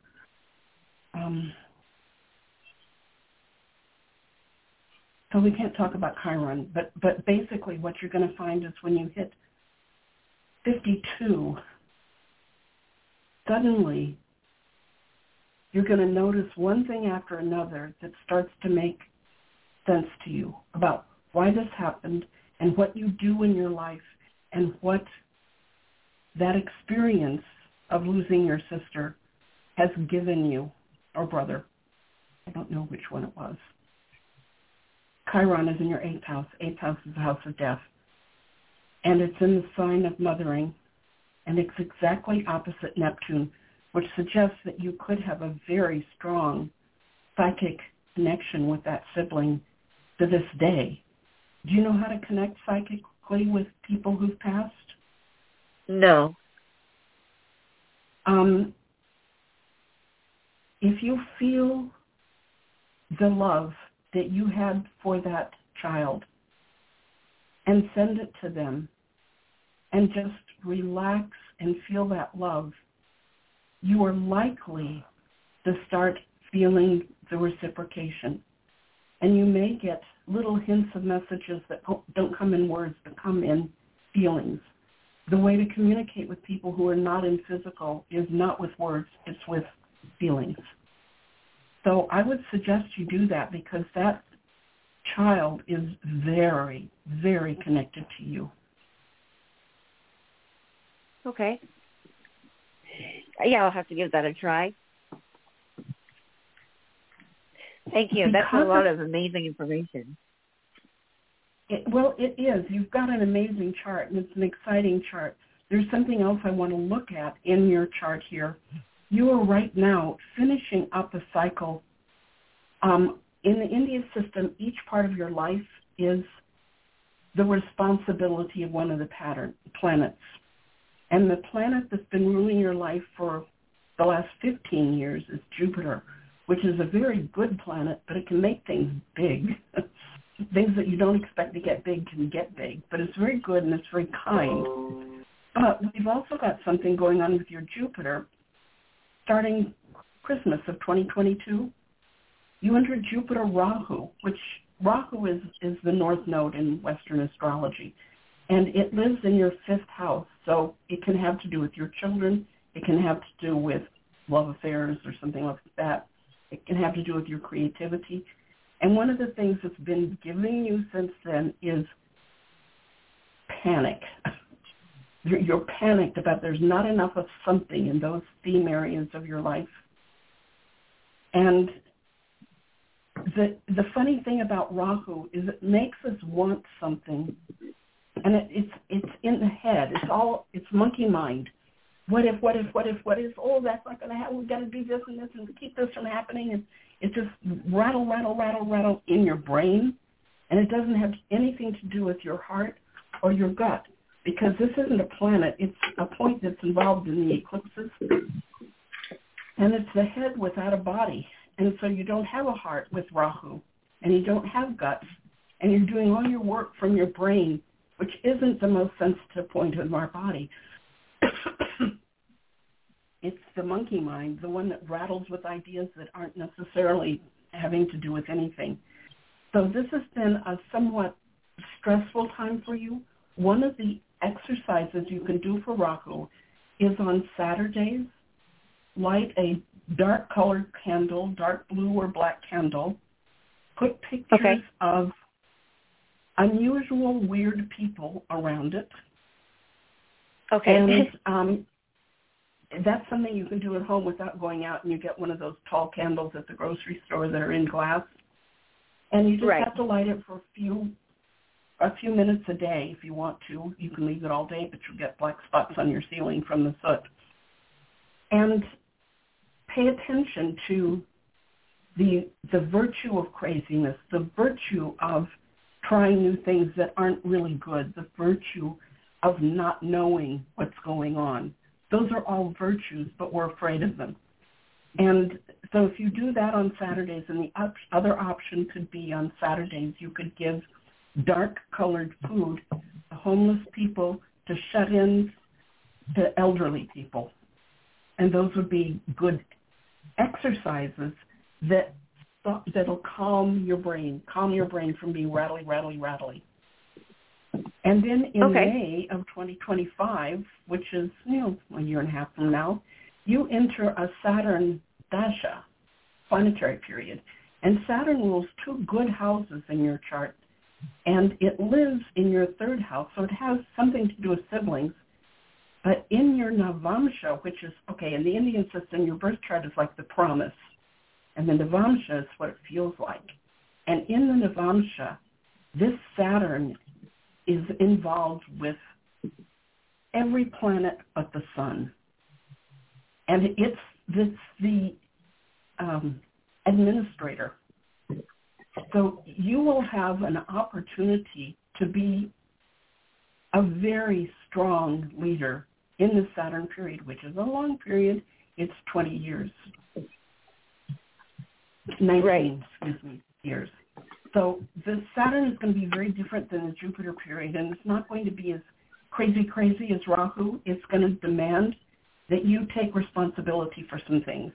[SPEAKER 11] Um, so we can't talk about Chiron, but but basically what you're going to find is when you hit 52, suddenly you're going to notice one thing after another that starts to make sense to you about why this happened and what you do in your life and what that experience of losing your sister has given you, or brother. I don't know which one it was. Chiron is in your eighth house. Eighth house is the house of death. And it's in the sign of mothering. And it's exactly opposite Neptune, which suggests that you could have a very strong psychic connection with that sibling to this day. Do you know how to connect psychically with people who've passed?
[SPEAKER 12] No.
[SPEAKER 11] Um, if you feel the love that you had for that child and send it to them and just relax and feel that love, you are likely to start feeling the reciprocation. And you may get little hints of messages that don't come in words, but come in feelings. The way to communicate with people who are not in physical is not with words, it's with feelings. So I would suggest you do that because that child is very, very connected to you.
[SPEAKER 12] Okay. Yeah, I'll have to give that a try. Thank you. That's a lot
[SPEAKER 11] of-
[SPEAKER 12] of amazing information.
[SPEAKER 11] It, well, it is. You've got an amazing chart, and it's an exciting chart. There's something else I want to look at in your chart here. You are right now finishing up a cycle. Um, in the India system, each part of your life is the responsibility of one of the pattern planets. And the planet that's been ruling your life for the last 15 years is Jupiter, which is a very good planet, but it can make things big. things that you don't expect to get big can get big, but it's very good and it's very kind. But we've also got something going on with your Jupiter starting Christmas of 2022. You enter Jupiter Rahu, which Rahu is, is the north node in Western astrology. And it lives in your fifth house. So it can have to do with your children. It can have to do with love affairs or something like that. It can have to do with your creativity. And one of the things that's been giving you since then is panic. You're, panicked about there's not enough of something in those theme areas of your life. And the the funny thing about Rahu is it makes us want something, and it, it's it's in the head. It's all it's monkey mind. What if? What if? What if? What if? Oh, that's not going to happen. We've got to do this and this and keep this from happening. And just rattle, rattle, rattle, rattle in your brain, and it doesn't have anything to do with your heart or your gut because this isn't a planet. It's a point that's involved in the eclipses, and it's the head without a body. And so you don't have a heart with Rahu, and you don't have guts, and you're doing all your work from your brain, which isn't the most sensitive point of our body. it's the monkey mind, the one that rattles with ideas that aren't necessarily having to do with anything. So this has been a somewhat stressful time for you. One of the exercises you can do for Rahu is on Saturdays, light a dark colored candle, dark blue or black candle, put pictures
[SPEAKER 12] okay.
[SPEAKER 11] of unusual, weird people around it.
[SPEAKER 12] Okay.
[SPEAKER 11] And um, that's something you can do at home without going out and you get one of those tall candles at the grocery store that are in glass. And you just
[SPEAKER 12] right.
[SPEAKER 11] have to light it for a few a few minutes a day if you want to. You can leave it all day, but you'll get black spots on your ceiling from the soot. And pay attention to the the virtue of craziness, the virtue of trying new things that aren't really good, the virtue of not knowing what's going on. Those are all virtues, but we're afraid of them. And so if you do that on Saturdays, and the op- other option could be on Saturdays, you could give dark colored food to homeless people, to shut-ins, to elderly people. And those would be good exercises that that'll calm your brain, calm your brain from being rattly, rattly, rattly. And then in
[SPEAKER 12] okay.
[SPEAKER 11] May of 2025, which is you know a year and a half from now, you enter a Saturn dasha, planetary period, and Saturn rules two good houses in your chart, and it lives in your third house, so it has something to do with siblings. But in your Navamsha, which is, okay, in the Indian system, your birth chart is like the promise. And the Navamsha is what it feels like. And in the Navamsha, this Saturn is involved with every planet but the sun. And it's, it's the um, administrator. So you will have an opportunity to be a very strong leader in the Saturn period, which is a long period. It's 20 years. 19,
[SPEAKER 12] right.
[SPEAKER 11] excuse me, years. So the Saturn is going to be very different than the Jupiter period, and it's not going to be as crazy, crazy as Rahu. It's going to demand that you take responsibility for some things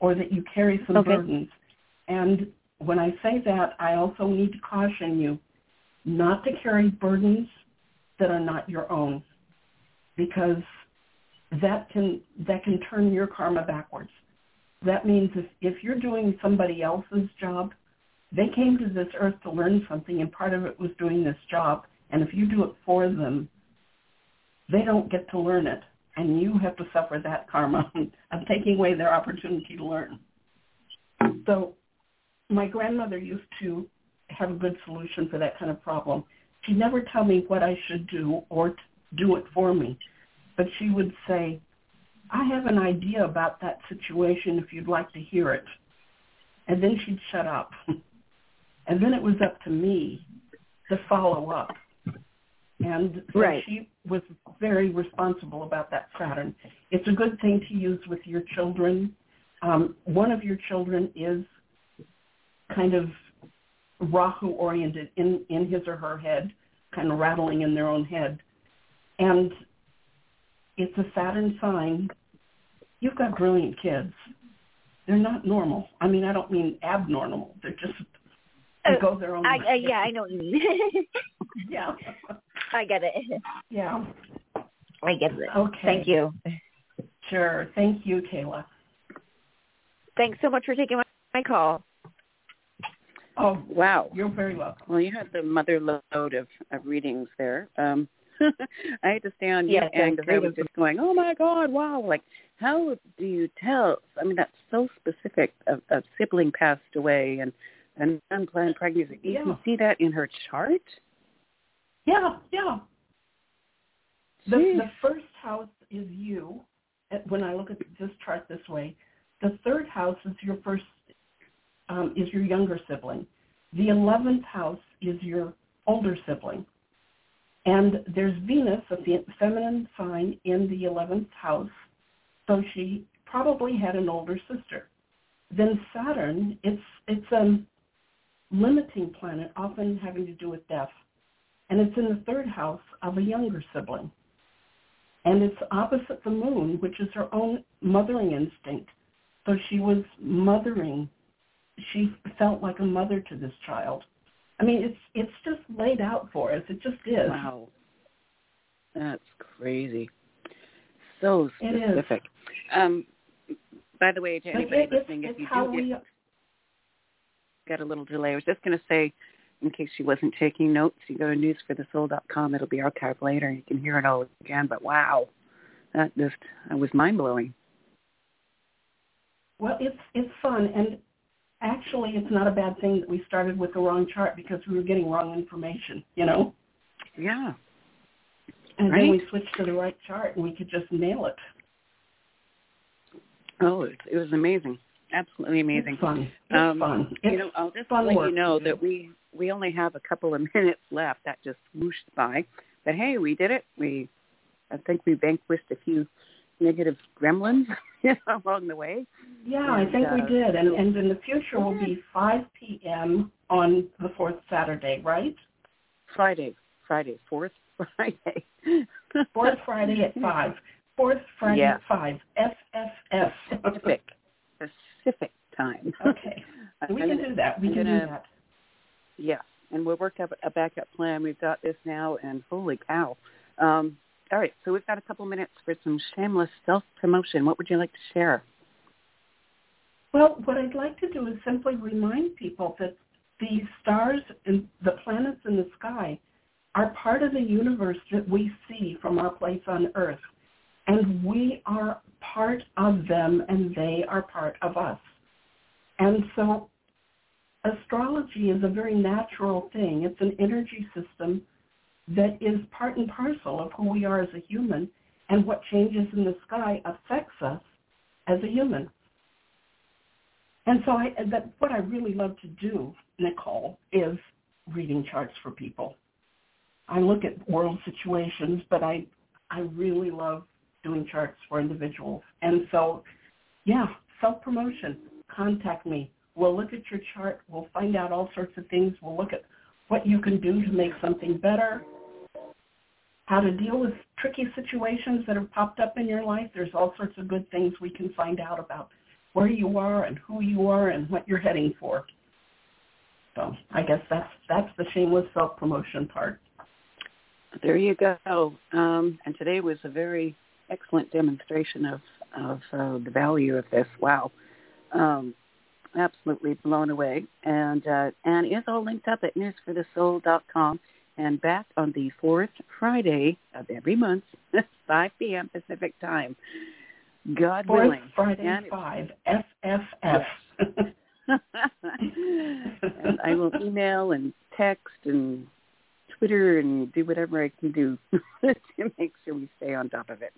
[SPEAKER 11] or that you carry some
[SPEAKER 12] okay.
[SPEAKER 11] burdens. And when I say that, I also need to caution you not to carry burdens that are not your own because that can that can turn your karma backwards. That means if, if you're doing somebody else's job, they came to this earth to learn something and part of it was doing this job. And if you do it for them, they don't get to learn it. And you have to suffer that karma of taking away their opportunity to learn. So my grandmother used to have a good solution for that kind of problem. She'd never tell me what I should do or do it for me, but she would say, I have an idea about that situation if you'd like to hear it. And then she'd shut up. and then it was up to me to follow up. And so
[SPEAKER 12] right.
[SPEAKER 11] she was very responsible about that Saturn. It's a good thing to use with your children. Um, one of your children is kind of Rahu oriented in, in his or her head, kind of rattling in their own head. And it's a Saturn sign. You've got brilliant kids. They're not normal. I mean, I don't mean abnormal. They're just they
[SPEAKER 12] Uh,
[SPEAKER 11] go their own
[SPEAKER 12] I,
[SPEAKER 11] way.
[SPEAKER 12] uh, yeah, I know what you mean.
[SPEAKER 11] yeah.
[SPEAKER 12] I get it.
[SPEAKER 11] Yeah.
[SPEAKER 12] I get it.
[SPEAKER 11] Okay.
[SPEAKER 12] Thank you.
[SPEAKER 11] Sure. Thank you, Kayla.
[SPEAKER 12] Thanks so much for taking my, my call.
[SPEAKER 11] Oh,
[SPEAKER 4] wow.
[SPEAKER 11] You're very welcome.
[SPEAKER 4] Well, you had the mother lode of, of readings there. Um, I had to stay on
[SPEAKER 12] Yes,
[SPEAKER 4] mute and because I was just going, oh my God, wow. Like, how do you tell? I mean, that's so specific. A, a sibling passed away and an unplanned pregnancy. You
[SPEAKER 11] Yeah.
[SPEAKER 4] can see that in her chart?
[SPEAKER 11] Yeah, yeah. The,
[SPEAKER 4] Jeez.
[SPEAKER 11] the first house is you. Uh, When I look at this chart this way, the third house is your first, um, is your younger sibling. The eleventh house is your older sibling. And there's Venus, a feminine sign, in the eleventh house, so she probably had an older sister. Then Saturn, it's it's a limiting planet, often having to do with death and it's in the third house of a younger sibling. And it's opposite the moon, which is her own mothering instinct. So she was mothering. She felt like a mother to this child. I mean, it's it's just laid out for us. It just is.
[SPEAKER 4] Wow. That's crazy. So
[SPEAKER 11] It is.
[SPEAKER 4] specific. Um, by the way, to anybody
[SPEAKER 11] it- it's,
[SPEAKER 4] if
[SPEAKER 11] it's
[SPEAKER 4] you do
[SPEAKER 11] we.
[SPEAKER 4] get, get a little delay, I was just going to say, in case she wasn't taking notes, you go to newsforthesoul.com. It'll be archived later. You can hear it all again. But wow, that just that was mind blowing.
[SPEAKER 11] Well, it's it's fun, and actually, it's not a bad thing that we started with the wrong chart because we were getting wrong information. You know.
[SPEAKER 4] Yeah.
[SPEAKER 11] And
[SPEAKER 4] Right.
[SPEAKER 11] then we switched to the right chart, and we could just nail it.
[SPEAKER 4] Oh, it, it was amazing. Absolutely amazing.
[SPEAKER 11] It's fun. It's
[SPEAKER 4] Um,
[SPEAKER 11] fun.
[SPEAKER 4] you know, I'll just let
[SPEAKER 11] work
[SPEAKER 4] you know that we we only have a couple of minutes left. That just whooshed by. But hey, we did it. We I think we vanquished a few negative gremlins along the way.
[SPEAKER 11] Yeah, I think we
[SPEAKER 4] uh,
[SPEAKER 11] did. And, and in the future will be 5 p.m. on the fourth Saturday, right?
[SPEAKER 4] Friday, Friday, fourth Friday.
[SPEAKER 11] Fourth Friday at 5. Fourth Friday
[SPEAKER 4] Yeah.
[SPEAKER 11] 5. FFF.
[SPEAKER 4] Pacific, Pacific time.
[SPEAKER 11] Okay. We
[SPEAKER 4] gonna-
[SPEAKER 11] can do that. We
[SPEAKER 4] I'm
[SPEAKER 11] can
[SPEAKER 4] gonna-
[SPEAKER 11] do that.
[SPEAKER 4] Yeah, and we'll work up a backup plan. We've got this now, and holy cow! Um, all right, so we've got a couple minutes for some shameless self promotion. What would you like to share?
[SPEAKER 11] Well, what I'd like to do is simply remind people that the stars and the planets in the sky are part of the universe that we see from our place on Earth. And we are part of them and they are part of us. And so astrology is a very natural thing. It's an energy system that is part and parcel of who we are as a human and what changes in the sky affects us as a human. And so I, that, what I really love to do, Nicole, is reading charts for people. I look at world situations, but I, I really love doing charts for individuals. And so, yeah, self-promotion, contact me. We'll look at your chart. We'll find out all sorts of things. We'll look at what you can do to make something better, how to deal with tricky situations that have popped up in your life. There's all sorts of good things we can find out about where you are and who you are and what you're heading for. So I guess that's that's the shameless self promotion part.
[SPEAKER 4] There you go. Um, and today was a very excellent demonstration of of uh, the value of this. Wow, um, absolutely blown away. And uh, and is all linked up at newsforthesoul.com and back on the fourth Friday of every month, 5 p.m. Pacific time. God
[SPEAKER 11] Fourth
[SPEAKER 4] willing.
[SPEAKER 11] Friday
[SPEAKER 4] And-
[SPEAKER 11] five FFF.
[SPEAKER 4] and I will email and text and Twitter and do whatever I can do to make sure we stay on top of it.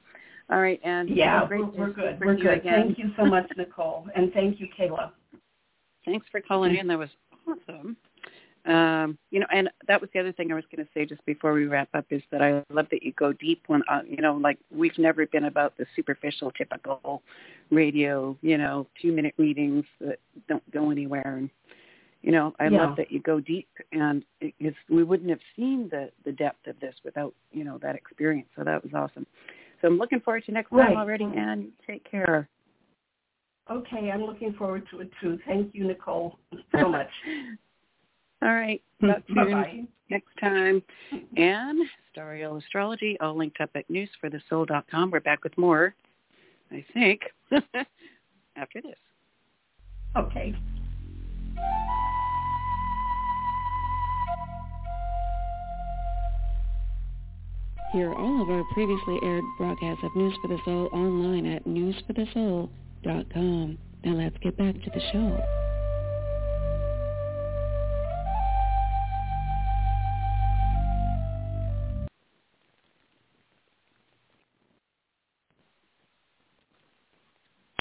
[SPEAKER 4] All right, and
[SPEAKER 11] yeah, we're, we're good. We're good.
[SPEAKER 4] again.
[SPEAKER 11] Thank you so much, Nicole, and thank you, Kayla.
[SPEAKER 4] Thanks for calling in. That was awesome. Um, you know, and that was the other thing I was going to say just before we wrap up is that I love that you go deep when, uh, you know, like we've never been about the superficial, typical radio, you know, two minute readings that don't go anywhere. And, you know, I
[SPEAKER 11] Yeah.
[SPEAKER 4] love that you go deep and it is, we wouldn't have seen the, the depth of this without, you know, that experience. So that was awesome. So I'm looking forward to next
[SPEAKER 11] Right.
[SPEAKER 4] time already and take care.
[SPEAKER 11] Okay, I'm looking forward to it too. Thank you, Nicole, so much.
[SPEAKER 4] All right. Talk to you
[SPEAKER 11] Bye-bye.
[SPEAKER 4] next time. And Stariel Astrology, all linked up at newsforthesoul.com. We're back with more, I think, after this.
[SPEAKER 11] Okay.
[SPEAKER 3] Hear all of our previously aired broadcasts of News for the Soul online at newsforthesoul.com. Now let's get back to the show.